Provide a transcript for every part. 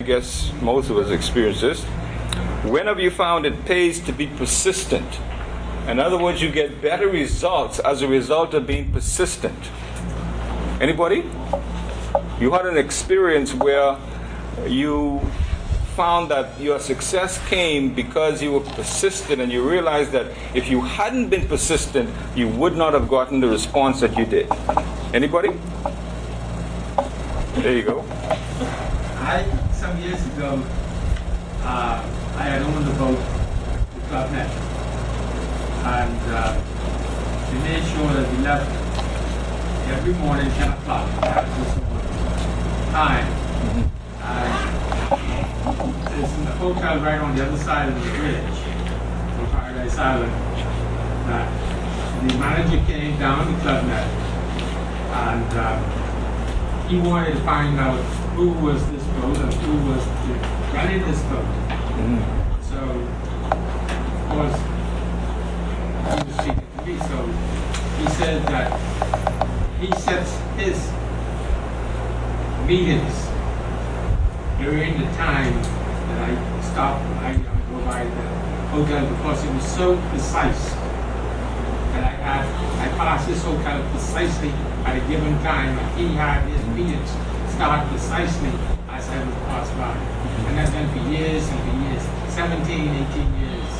I guess most of us experience this. When have you found it pays to be persistent? In other words, you get better results as a result of being persistent. Anybody? You had an experience where you found that your success came because you were persistent and you realized that if you hadn't been persistent, you would not have gotten the response that you did. Anybody? There you go. I, some years ago, uh, I had owned a boat, the Club Med. And uh, we made sure that we left every morning 10 o'clock. That was the time. And it's in the hotel right on the other side of the bridge on Paradise Island. That the manager came down to Club Med and uh, he wanted to find out who was this and who was running this boat. So, of course, he was speaking to me, so he said that he sets his meetings during the time that I stop, I uh, go by the hotel because it was so precise that I had, I passed this hotel precisely at a given time, and he had his meetings start precisely as I would pass by. And that's been for years and for years, 17, 18 years.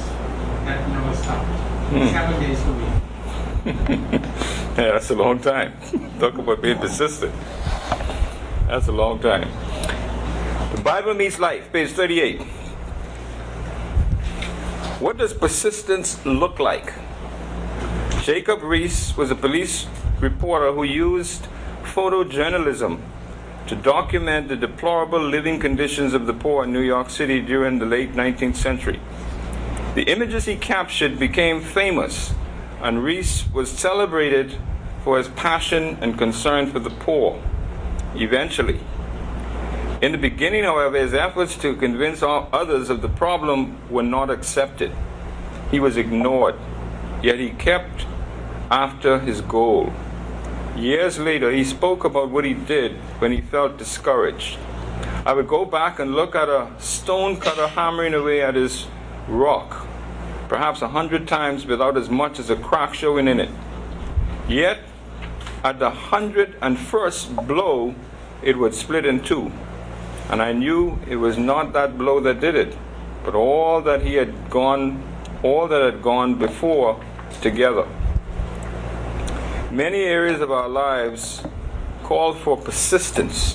That never stopped. Hmm. Seven days a week. Yeah, that's a long time. Talk about being persistent. That's a long time. The Bible means life, page 38. What does persistence look like? Jacob Riis was a police reporter who used photojournalism to document the deplorable living conditions of the poor in New York City during the late 19th century. The images he captured became famous, and Riis was celebrated for his passion and concern for the poor. Eventually, in the beginning, however, his efforts to convince others of the problem were not accepted. He was ignored, yet he kept after his goal. Years later, he spoke about what he did when he felt discouraged. I would go back and look at a stone cutter hammering away at his rock, perhaps a hundred times without as much as a crack showing in it. Yet, at the hundred and first blow, it would split in two. And I knew it was not that blow that did it, but all that he had gone, all that had gone before together. Many areas of our lives call for persistence.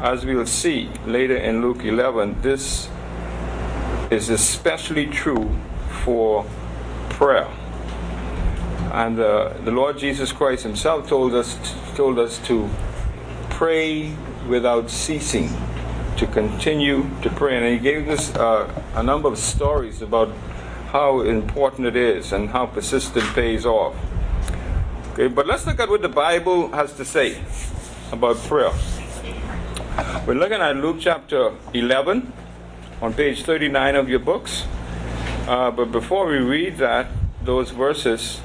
As we will see later in Luke 11, this is especially true for prayer. And uh, the Lord Jesus Christ Himself told us told us to pray without ceasing, to continue to pray. And He gave us uh, a number of stories about how important it is and how persistent pays off. Okay, but let's look at what the Bible has to say about prayer. We're looking at Luke chapter 11 on page 39 of your books. Uh, but before we read that, those verses,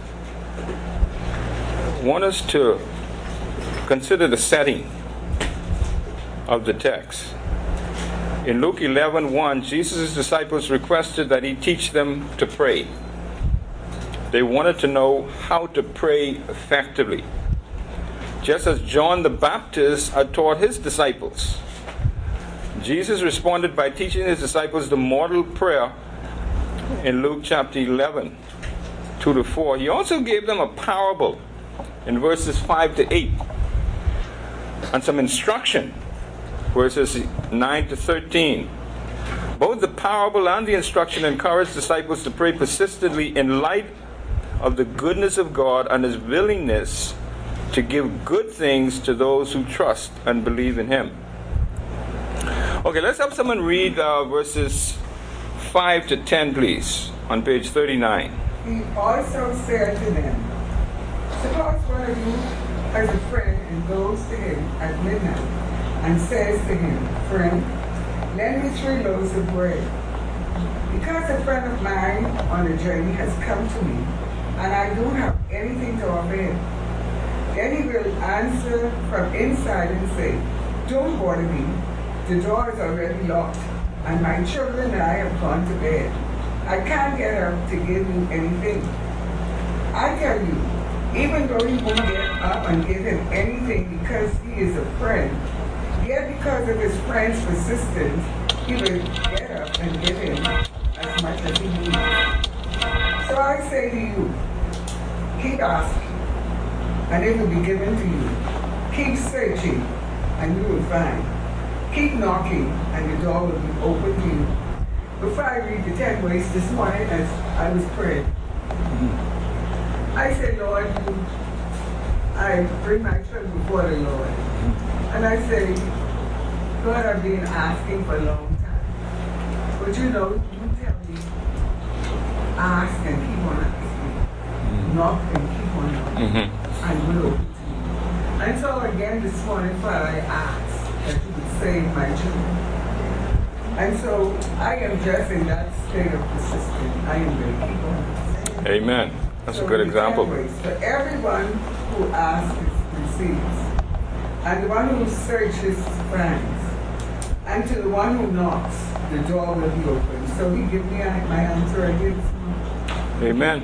want us to consider the setting of the text. In Luke 11 1, Jesus' disciples requested that he teach them to pray. They wanted to know how to pray effectively, just as John the Baptist had taught his disciples. Jesus responded by teaching his disciples the model prayer in Luke chapter 11, 2 to 4. He also gave them a parable in verses 5 to 8 and some instruction, verses 9 to 13. Both the parable and the instruction encourage disciples to pray persistently in light of the goodness of God and his willingness to give good things to those who trust and believe in him. Okay, let's have someone read uh, verses 5 to 10, please, on page 39. He also said to them, Suppose one of you has a friend and goes to him at midnight and says to him, Friend, lend me three loaves of bread. Because a friend of mine on a journey has come to me, and I don't have anything to offer him. Then he will answer from inside and say, Don't bother me. the door is already locked, and my children and I have gone to bed. I can't get up to give you anything. I tell you, even though he won't get up and give him anything because he is a friend, yet because of his friend's persistence, he will get up and give him as much as he needs. So I say to you, keep asking, and it will be given to you. Keep searching, and you will find. Keep knocking, and the door will be open to you. Before I read the ten ways this morning, as I was praying, I said, Lord, I bring my children before the Lord. And I say, Lord, I've been asking for a long time. But you know, ask and keep on asking. Knock and keep on knocking. Mm-hmm. And will open. And so again this morning, Father, I ask that you would save my children. And so I am just in that state of persistence. I am going to keep on. Asking. Amen. That's a So good the example. ways. For everyone who asks receives, and the one who searches finds, and to the one who knocks, the door will be open. So he gave me my answer again. Amen.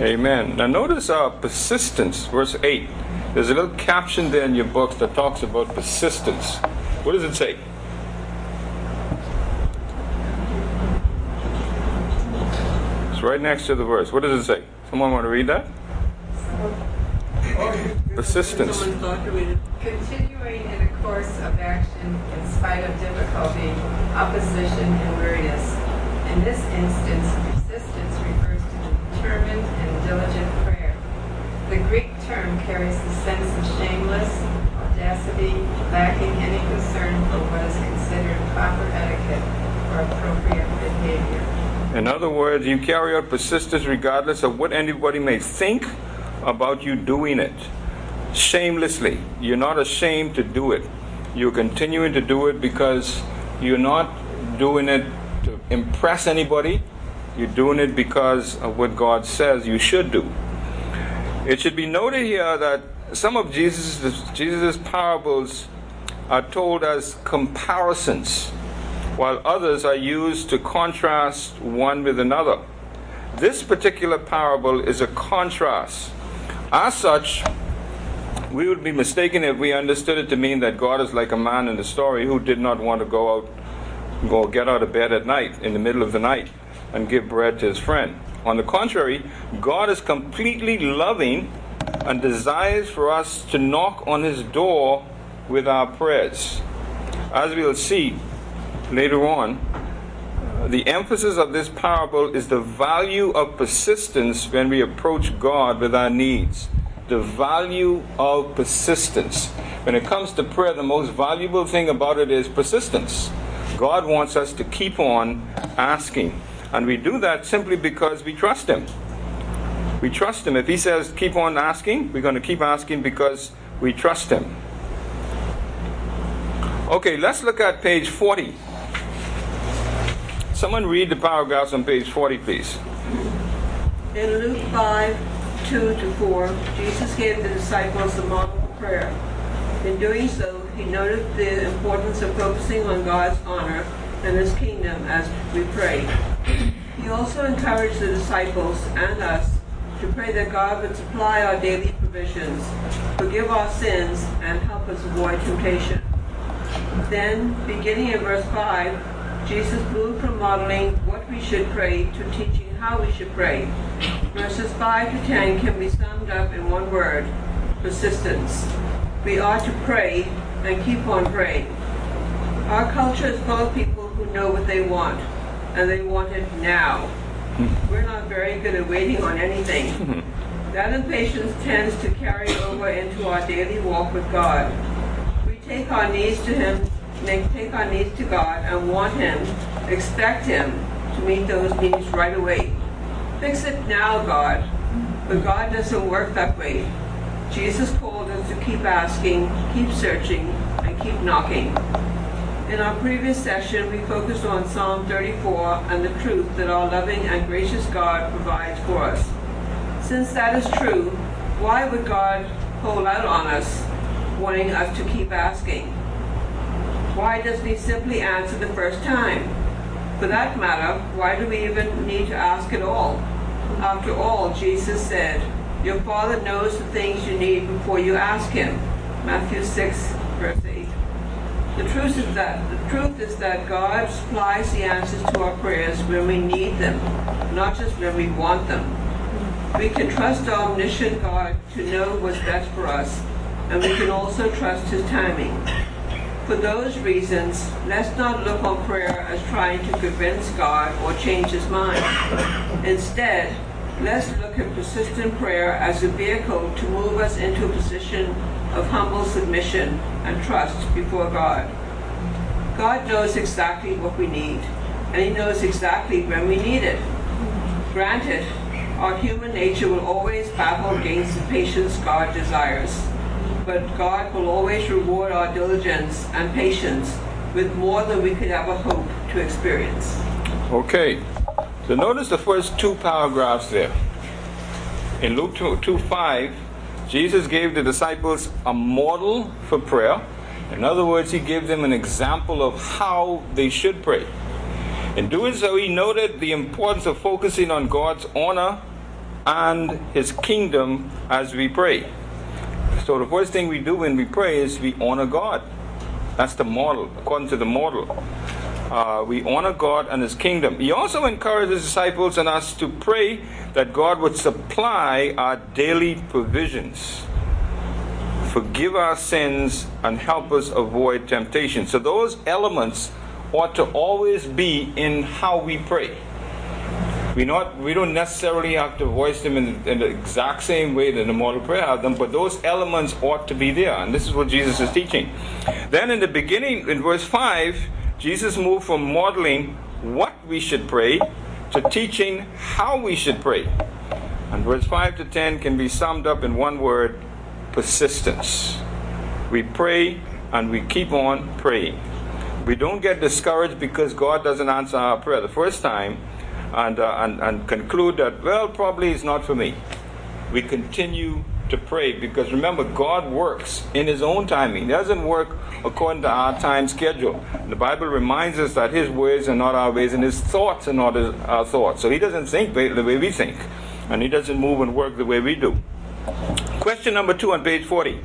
Amen. Now notice uh, persistence, verse 8. There's a little caption there in your books that talks about persistence. What does it say? It's right next to the verse. What does it say? Someone want to read that? Persistence. Continuing in a course of action in spite of difficulty, opposition, and weariness. In this instance, persistence refers to the determined and diligent prayer. The Greek term carries the sense of shameless audacity, lacking any concern for what is considered proper etiquette or appropriate behavior. In other words, you carry out persistence regardless of what anybody may think about you doing it. Shamelessly. You're not ashamed to do it. You're continuing to do it because you're not doing it to impress anybody. You're doing it because of what God says you should do. It should be noted here that some of Jesus' Jesus's parables are told as comparisons, while others are used to contrast one with another. This particular parable is a contrast. As such, we would be mistaken if we understood it to mean that God is like a man in the story who did not want to go out, go get out of bed at night, in the middle of the night, and give bread to his friend. On the contrary, God is completely loving and desires for us to knock on his door with our prayers. As we'll see later on, uh, the emphasis of this parable is the value of persistence when we approach God with our needs. The value of persistence. When it comes to prayer, the most valuable thing about it is persistence. God wants us to keep on asking. And we do that simply because we trust Him. We trust Him. If He says keep on asking, we're going to keep asking because we trust Him. Okay, let's look at page 40. Someone read the paragraphs on page 40, please. In Luke 5, 2 to 4, Jesus gave the disciples the model of prayer. In doing so, he noted the importance of focusing on God's honor and his kingdom as we pray. He also encouraged the disciples and us to pray that God would supply our daily provisions, forgive our sins, and help us avoid temptation. Then, beginning in verse 5, Jesus moved from modeling what we should pray to teaching how we should pray. Verses 5 to 10 can be summed up in one word persistence. We are to pray and keep on praying. Our culture is full of people who know what they want, and they want it now. Hmm. We're not very good at waiting on anything. Hmm. That impatience tends to carry over into our daily walk with God. We take our needs to Him, make, take our needs to God, and want Him, expect Him to meet those needs right away. Fix it now, God. But God doesn't work that way. Jesus called us to keep asking, keep searching, and keep knocking. In our previous session, we focused on Psalm 34 and the truth that our loving and gracious God provides for us. Since that is true, why would God hold out on us, wanting us to keep asking? Why doesn't he simply answer the first time? For that matter, why do we even need to ask at all? After all, Jesus said, Your Father knows the things you need before you ask him. Matthew 6, verse 8. The truth is that the truth is that God supplies the answers to our prayers when we need them, not just when we want them. We can trust our omniscient God to know what's best for us, and we can also trust his timing. For those reasons, let's not look on prayer as trying to convince God or change his mind. Instead, let's look at persistent prayer as a vehicle to move us into a position of humble submission and trust before God. God knows exactly what we need, and He knows exactly when we need it. Granted, our human nature will always battle against the patience God desires, but God will always reward our diligence and patience with more than we could ever hope to experience. Okay, so notice the first two paragraphs there. In Luke 2, 2 5, Jesus gave the disciples a model for prayer. In other words, he gave them an example of how they should pray. In doing so, he noted the importance of focusing on God's honor and his kingdom as we pray. So, the first thing we do when we pray is we honor God. That's the model, according to the model. Uh, we honor God and His kingdom. He also encouraged His disciples and us to pray that God would supply our daily provisions, forgive our sins, and help us avoid temptation. So, those elements ought to always be in how we pray. We not we don't necessarily have to voice them in, in the exact same way that the model prayer has them, but those elements ought to be there, and this is what Jesus is teaching. Then in the beginning, in verse five, Jesus moved from modeling what we should pray to teaching how we should pray. And verse 5 to 10 can be summed up in one word persistence. We pray and we keep on praying. We don't get discouraged because God doesn't answer our prayer the first time and, uh, and, and conclude that, well, probably it's not for me. We continue to pray because remember, God works in His own timing. He doesn't work according to our time schedule. The Bible reminds us that His ways are not our ways and His thoughts are not our thoughts. So He doesn't think the way we think and He doesn't move and work the way we do. Question number two on page 40.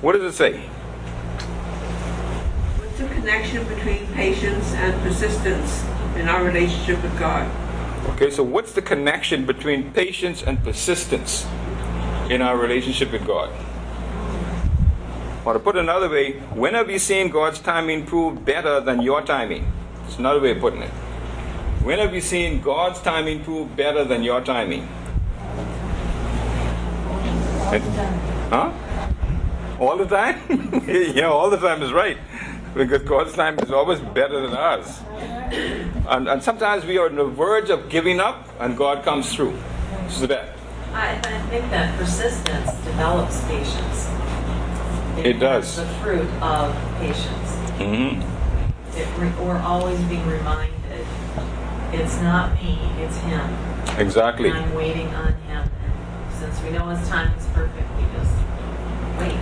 What does it say? What's the connection between patience and persistence in our relationship with God? Okay, so what's the connection between patience and persistence in our relationship with God? Or to put another way, when have you seen God's timing prove better than your timing? It's another way of putting it. When have you seen God's timing prove better than your timing? All the time. Huh? All the time? yeah, all the time is right. Because God's time is always better than ours. And, and sometimes we are on the verge of giving up, and God comes through. So that. I, I think that persistence develops patience. It does. The fruit of patience. Mm-hmm. It re, we're always being reminded it's not me, it's Him. Exactly. And I'm waiting on Him. And since we know His time is perfect, we just wait.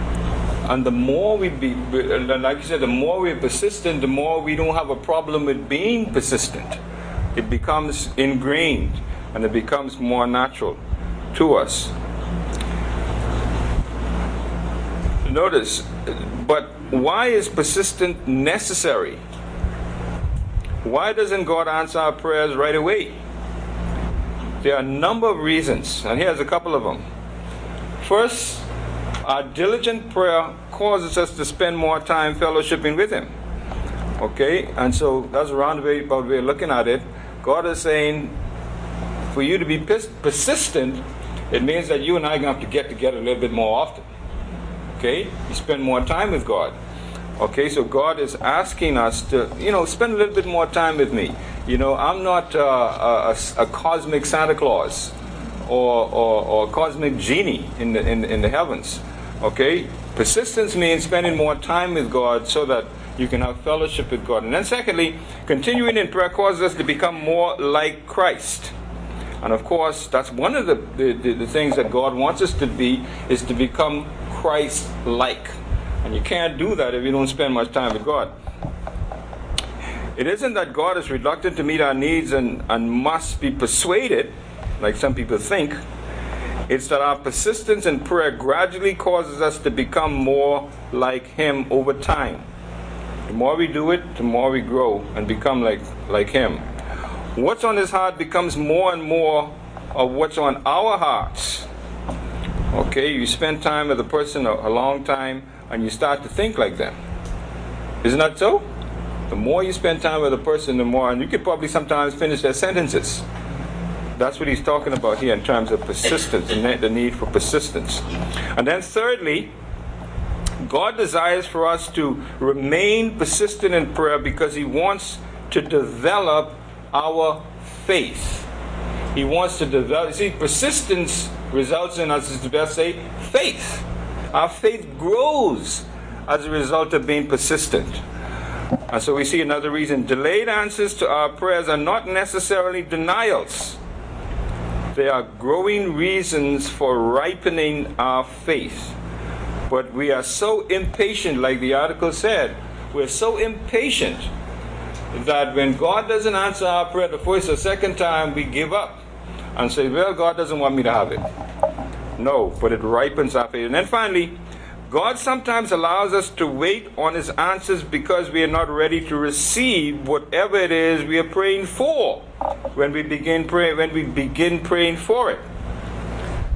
And the more we be, like you said, the more we're persistent, the more we don't have a problem with being persistent. It becomes ingrained and it becomes more natural to us. Notice, but why is persistent necessary? Why doesn't God answer our prayers right away? There are a number of reasons, and here's a couple of them. First, our diligent prayer causes us to spend more time fellowshipping with Him. Okay, and so that's a roundabout way of looking at it. God is saying, for you to be persistent, it means that you and I are going to have to get together a little bit more often. Okay, you spend more time with God. Okay, so God is asking us to, you know, spend a little bit more time with me. You know, I'm not uh, a, a, cosmic Santa Claus or, or, or cosmic genie in the, in, in the heavens. Okay, persistence means spending more time with God so that you can have fellowship with God. And then, secondly, continuing in prayer causes us to become more like Christ. And of course, that's one of the, the, the things that God wants us to be, is to become Christ like. And you can't do that if you don't spend much time with God. It isn't that God is reluctant to meet our needs and, and must be persuaded, like some people think. It's that our persistence in prayer gradually causes us to become more like Him over time. The more we do it, the more we grow and become like, like Him. What's on His heart becomes more and more of what's on our hearts. Okay, you spend time with a person a, a long time and you start to think like them. Isn't that so? The more you spend time with a person, the more, and you could probably sometimes finish their sentences. That's what he's talking about here in terms of persistence and the need for persistence. And then, thirdly, God desires for us to remain persistent in prayer because He wants to develop our faith. He wants to develop. See, persistence results in us, as the best say, faith. Our faith grows as a result of being persistent. And so we see another reason. Delayed answers to our prayers are not necessarily denials. They are growing reasons for ripening our faith. But we are so impatient, like the article said, we're so impatient that when God doesn't answer our prayer the first or second time, we give up and say, Well, God doesn't want me to have it. No, but it ripens our faith. And then finally, God sometimes allows us to wait on His answers because we are not ready to receive whatever it is we are praying for when we begin praying when we begin praying for it.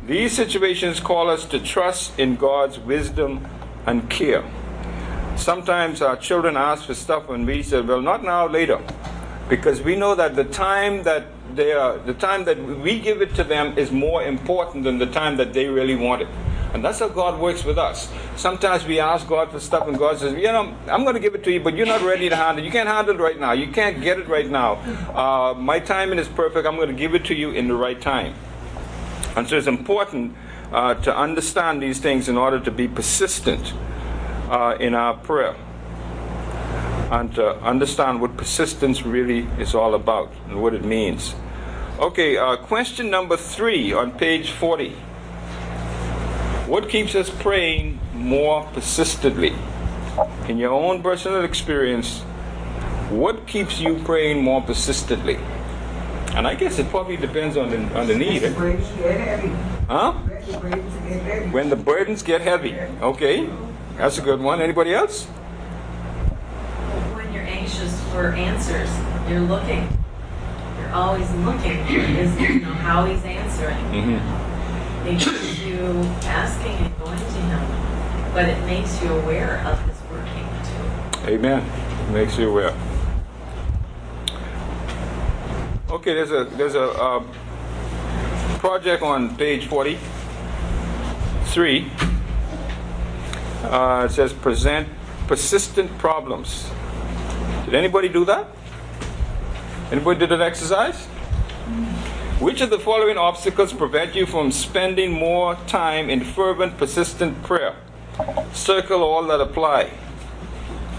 These situations call us to trust in God's wisdom and care. Sometimes our children ask for stuff and we say, Well, not now, later. Because we know that the time that they are the time that we give it to them is more important than the time that they really want it. And that's how God works with us. Sometimes we ask God for stuff, and God says, You know, I'm going to give it to you, but you're not ready to handle it. You can't handle it right now. You can't get it right now. Uh, my timing is perfect. I'm going to give it to you in the right time. And so it's important uh, to understand these things in order to be persistent uh, in our prayer and to understand what persistence really is all about and what it means. Okay, uh, question number three on page 40. What keeps us praying more persistently? In your own personal experience, what keeps you praying more persistently? And I guess it probably depends on the, on the need. Huh? When the burdens get heavy. Okay, that's a good one. Anybody else? When you're anxious for answers, you're looking. You're always looking is you know how he's answering. Mm-hmm. It keeps you asking and going to him, but it makes you aware of his working too. Amen. It makes you aware. Okay, there's a there's a uh, project on page 43. Uh, it says present persistent problems. Did anybody do that? Anybody did that exercise? Which of the following obstacles prevent you from spending more time in fervent, persistent prayer? Circle all that apply.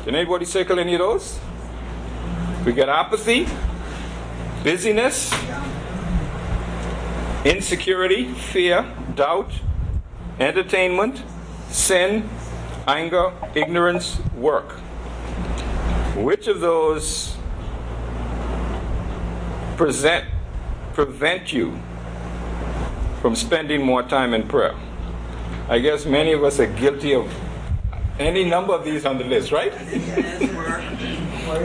Did anybody circle any of those? We got apathy, busyness, insecurity, fear, doubt, entertainment, sin, anger, ignorance, work. Which of those present prevent you from spending more time in prayer? I guess many of us are guilty of any number of these on the list, right?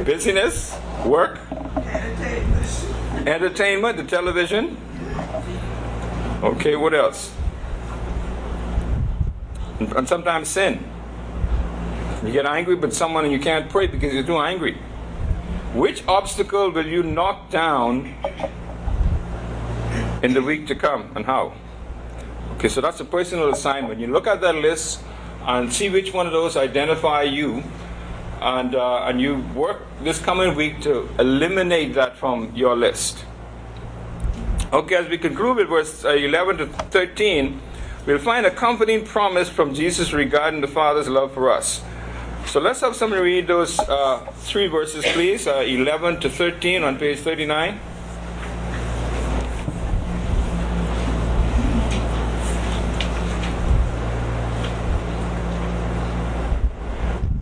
Busyness, work, entertainment, the television. Okay, what else? And sometimes sin. You get angry with someone and you can't pray because you're too angry. Which obstacle will you knock down in the week to come and how? Okay, so that's a personal assignment. You look at that list and see which one of those identify you, and uh, and you work this coming week to eliminate that from your list. Okay, as we conclude with verse uh, 11 to 13, we'll find a comforting promise from Jesus regarding the Father's love for us. So let's have somebody read those uh, three verses, please uh, 11 to 13 on page 39.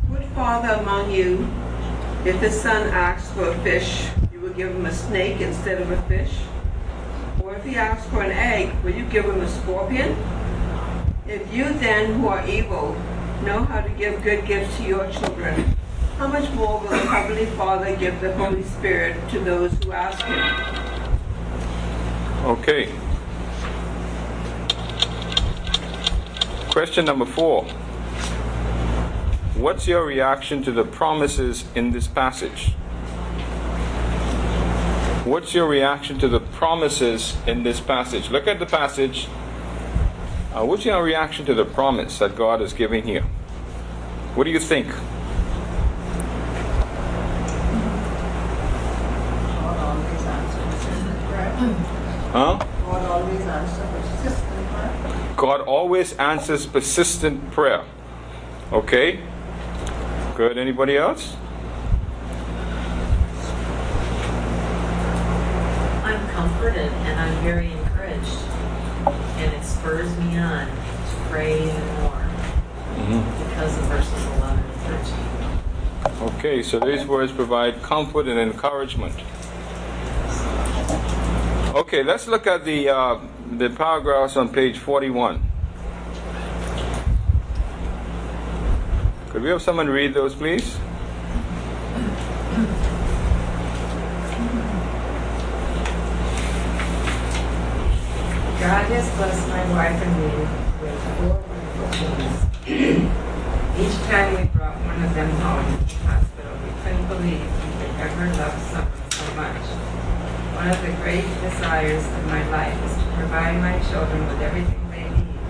What father among you, If his son asks for a fish, you will give him a snake instead of a fish? Or if he asks for an egg, will you give him a scorpion? If you then, who are evil, know how to give good gifts to your children, how much more will the Heavenly Father give the Holy Spirit to those who ask Him? Okay. Question number four. What's your reaction to the promises in this passage? What's your reaction to the promises in this passage? Look at the passage. Uh, what's your reaction to the promise that God is giving here? What do you think? Huh? God always answers persistent prayer. Okay? Good. Anybody else? I'm comforted and I'm very spurs me on to pray even more because of verses 11 and 13. Okay, so these words provide comfort and encouragement. Okay, let's look at the uh, the paragraphs on page 41. Could we have someone read those, please? God has blessed my wife and me with four wonderful children. Each time we brought one of them home from the hospital, we couldn't believe we could ever love someone so much. One of the great desires of my life is to provide my children with everything they need,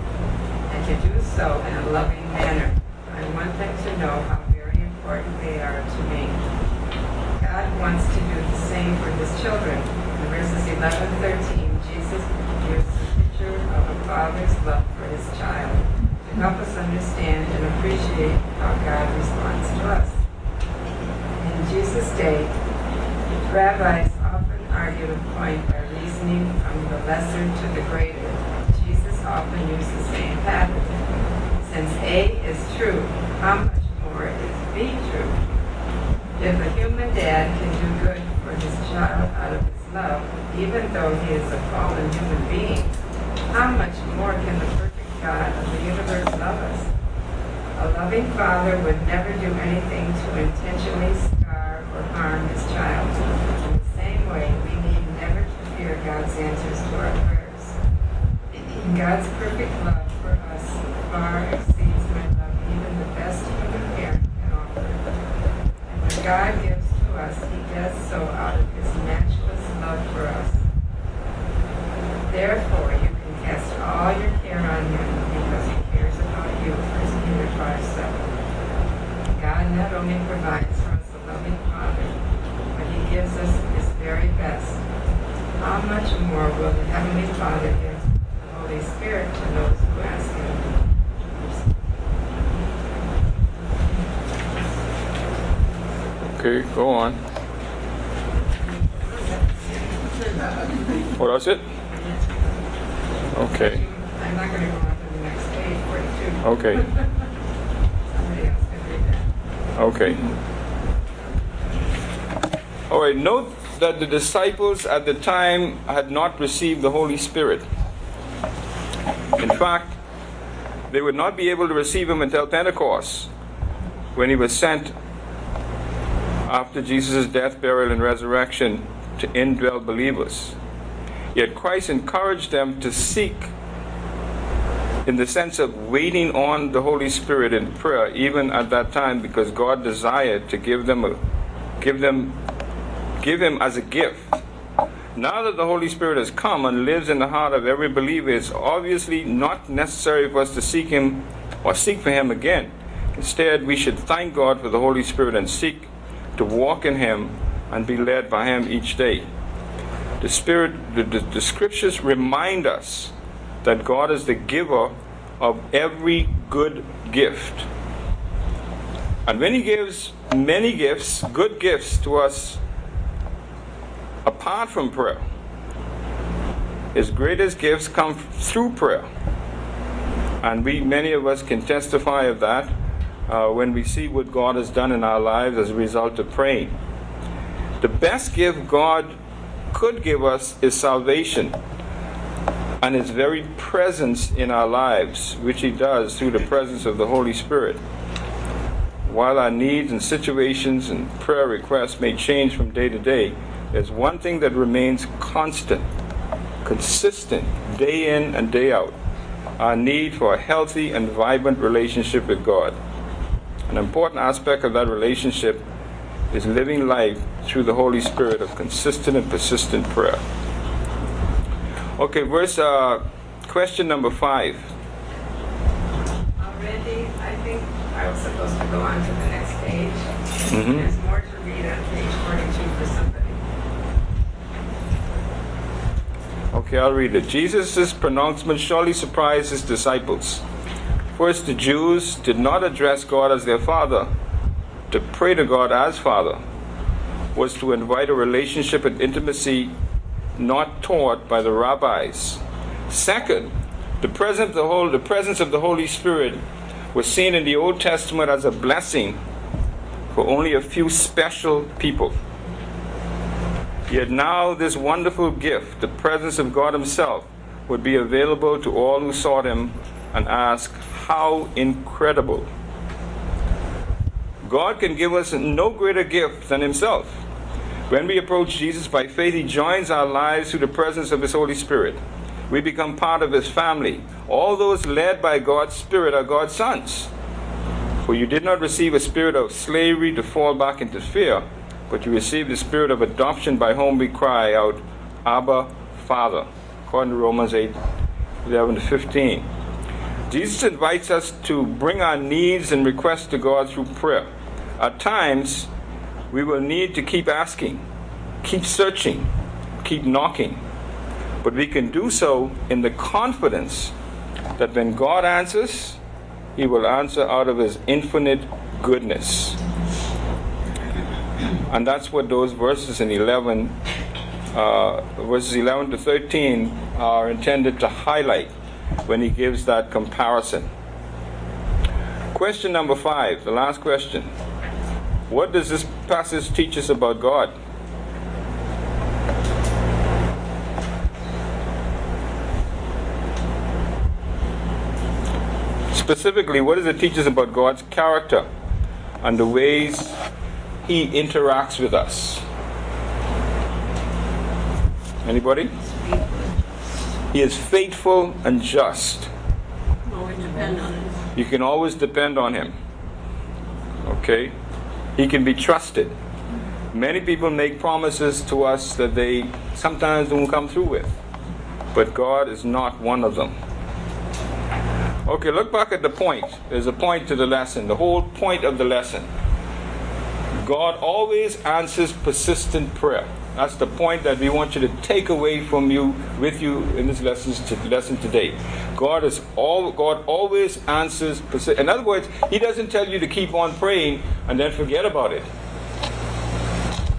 and to do so in a loving manner. I want them to know how very important they are to me. God wants to do the same for his children. In verses 11 13, Jesus gives of a father's love for his child to help us understand and appreciate how God responds to us. In Jesus' day, rabbis often argued a point by reasoning from the lesser to the greater. Jesus often used the same pattern. Since A is true, how much more is B true? If a human dad can do good for his child out of his love, even though he is a fallen human being, how much more can the perfect God of the universe love us? A loving father would never do anything to intentionally scar or harm his child. In the same way, we need never to fear God's answers to our prayers. God's perfect love for us far exceeds my love even the best human parent can offer. And when God gives to us, he does so out of his matchless love for us. Therefore, you can cast all your care on him because he cares about you. 1 Peter 5 7. God not only provides for us a loving Father, but he gives us his very best. How much more will the Heavenly Father give the Holy Spirit to those who ask him? Okay, go on. What else it? Okay, I'm not going to go on to the next page, 42. okay, Somebody else can read that. okay. All right, note that the disciples at the time had not received the Holy Spirit. In fact, they would not be able to receive Him until Pentecost, when He was sent after Jesus' death, burial, and resurrection to indwell believers. Yet Christ encouraged them to seek, in the sense of waiting on the Holy Spirit in prayer, even at that time, because God desired to give them a, give them, give Him as a gift. Now that the Holy Spirit has come and lives in the heart of every believer, it's obviously not necessary for us to seek Him or seek for Him again. Instead, we should thank God for the Holy Spirit and seek to walk in Him and be led by Him each day. The Spirit, the, the, the Scriptures remind us that God is the giver of every good gift. And when He gives many gifts, good gifts to us, apart from prayer, His greatest gifts come through prayer. And we, many of us, can testify of that. uh, when we see what God has done in our lives as a result of praying. The best gift God could give us is salvation and His very presence in our lives, which He does through the presence of the Holy Spirit. While our needs and situations and prayer requests may change from day to day, there's one thing that remains constant, consistent, day in and day out our need for a healthy and vibrant relationship with God. An important aspect of that relationship is living life through the Holy Spirit of consistent and persistent prayer. Okay, verse uh, question number five. Already, I think I was supposed to go on to the next page. Mhm. There's more to read on page 42 for somebody. Okay, I'll read it. Jesus' pronouncement surely surprised his disciples. First, the Jews did not address God as their Father. To pray to God as Father was to invite a relationship and intimacy not taught by the rabbis. Second, the presence the, the presence of the Holy Spirit was seen in the Old Testament as a blessing for only a few special people. Yet now, this wonderful gift, the presence of God Himself, would be available to all who sought Him and ask, How incredible! God can give us no greater gift than Himself. When we approach Jesus by faith, He joins our lives through the presence of His Holy Spirit. We become part of His family. All those led by God's Spirit are God's sons. For you did not receive a spirit of slavery to fall back into fear, but you receive the spirit of adoption by whom we cry out, Abba, Father, according to Romans 8 11 to 15. Jesus invites us to bring our needs and requests to God through prayer. At times, we will need to keep asking, keep searching, keep knocking. But we can do so in the confidence that when God answers, He will answer out of His infinite goodness. And that's what those verses in 11, uh, verses 11 to 13, are intended to highlight when He gives that comparison. Question number five, the last question. What does this passage teach us about God? Specifically, what does it teach us about God's character and the ways He interacts with us? Anybody? He is faithful and just. You can always depend on Him. Okay? He can be trusted. Many people make promises to us that they sometimes don't come through with, but God is not one of them. Okay, look back at the point. There's a point to the lesson, the whole point of the lesson. God always answers persistent prayer. That's the point that we want you to take away from you with you in this lesson, lesson today. God is all God always answers persi- In other words, He doesn't tell you to keep on praying and then forget about it.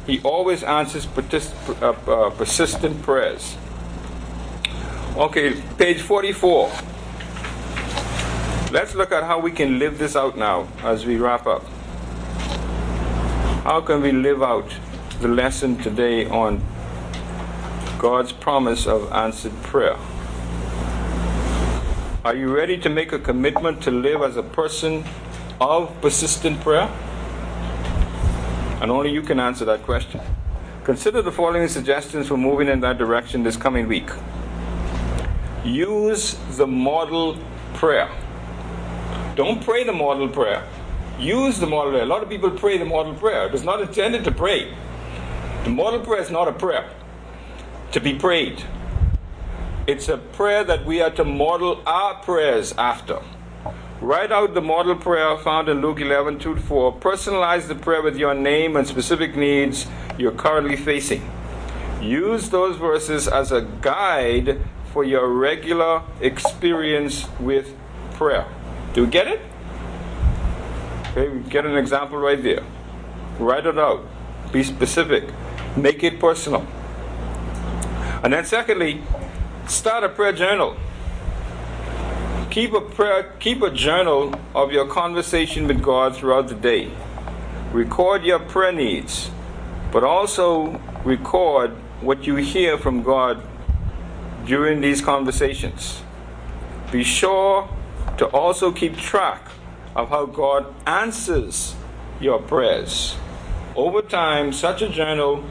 He always answers uh, uh, persistent prayers. Okay, page 44. Let's look at how we can live this out now as we wrap up. How can we live out the lesson today on God's promise of answered prayer? Are you ready to make a commitment to live as a person of persistent prayer? And only you can answer that question. Consider the following suggestions for moving in that direction this coming week. Use the model prayer. Don't pray the model prayer. Use the model prayer. A lot of people pray the model prayer. It is not intended to pray. The model prayer is not a prayer to be prayed. It's a prayer that we are to model our prayers after. Write out the model prayer found in Luke 11 2 to 4. Personalize the prayer with your name and specific needs you're currently facing. Use those verses as a guide for your regular experience with prayer. Do you get it? Okay, get an example right there. Write it out. Be specific. Make it personal. And then, secondly, start a prayer journal. Keep a prayer, keep a journal of your conversation with God throughout the day. Record your prayer needs, but also record what you hear from God during these conversations. Be sure to also keep track of how God answers your prayers. Over time, such a journal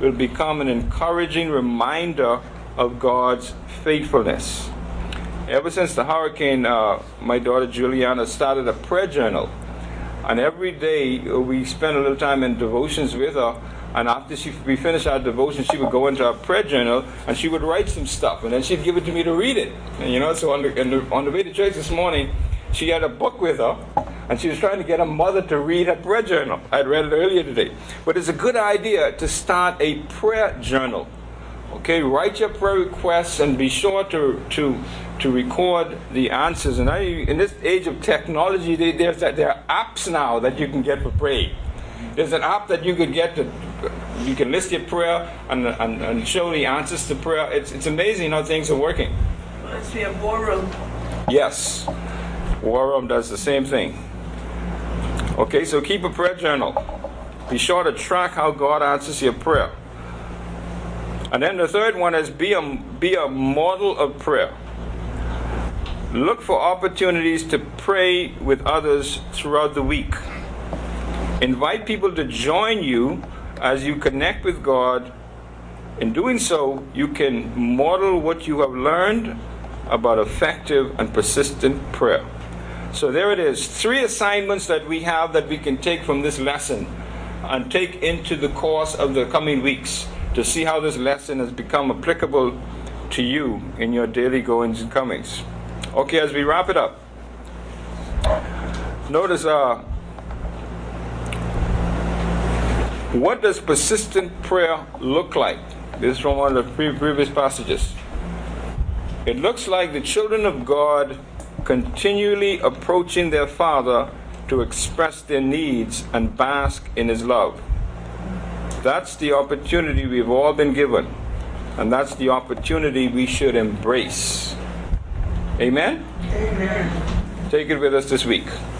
will become an encouraging reminder of God's faithfulness. Ever since the hurricane, uh, my daughter Juliana started a prayer journal. And every day we spend a little time in devotions with her. And after she, we finished our devotion, she would go into our prayer journal and she would write some stuff. And then she'd give it to me to read it. And, you know, so on the, on the way to church this morning, she had a book with her and she was trying to get her mother to read her prayer journal. I'd read it earlier today. But it's a good idea to start a prayer journal. Okay, write your prayer requests and be sure to, to, to record the answers. And I, in this age of technology, there's that, there are apps now that you can get for praying. There's an app that you could get to, you can list your prayer and, and, and show the answers to prayer. It's, it's amazing how things are working. Me of War Room. Yes, War Room does the same thing. Okay, so keep a prayer journal. Be sure to track how God answers your prayer. And then the third one is be a, be a model of prayer. Look for opportunities to pray with others throughout the week. Invite people to join you as you connect with God. In doing so, you can model what you have learned about effective and persistent prayer. So there it is. Three assignments that we have that we can take from this lesson and take into the course of the coming weeks to see how this lesson has become applicable to you in your daily goings and comings. Okay, as we wrap it up, notice uh, what does persistent prayer look like? This is from one of the previous passages. It looks like the children of God continually approaching their Father to express their needs and bask in His love. That's the opportunity we've all been given, and that's the opportunity we should embrace. Amen? Amen. Take it with us this week.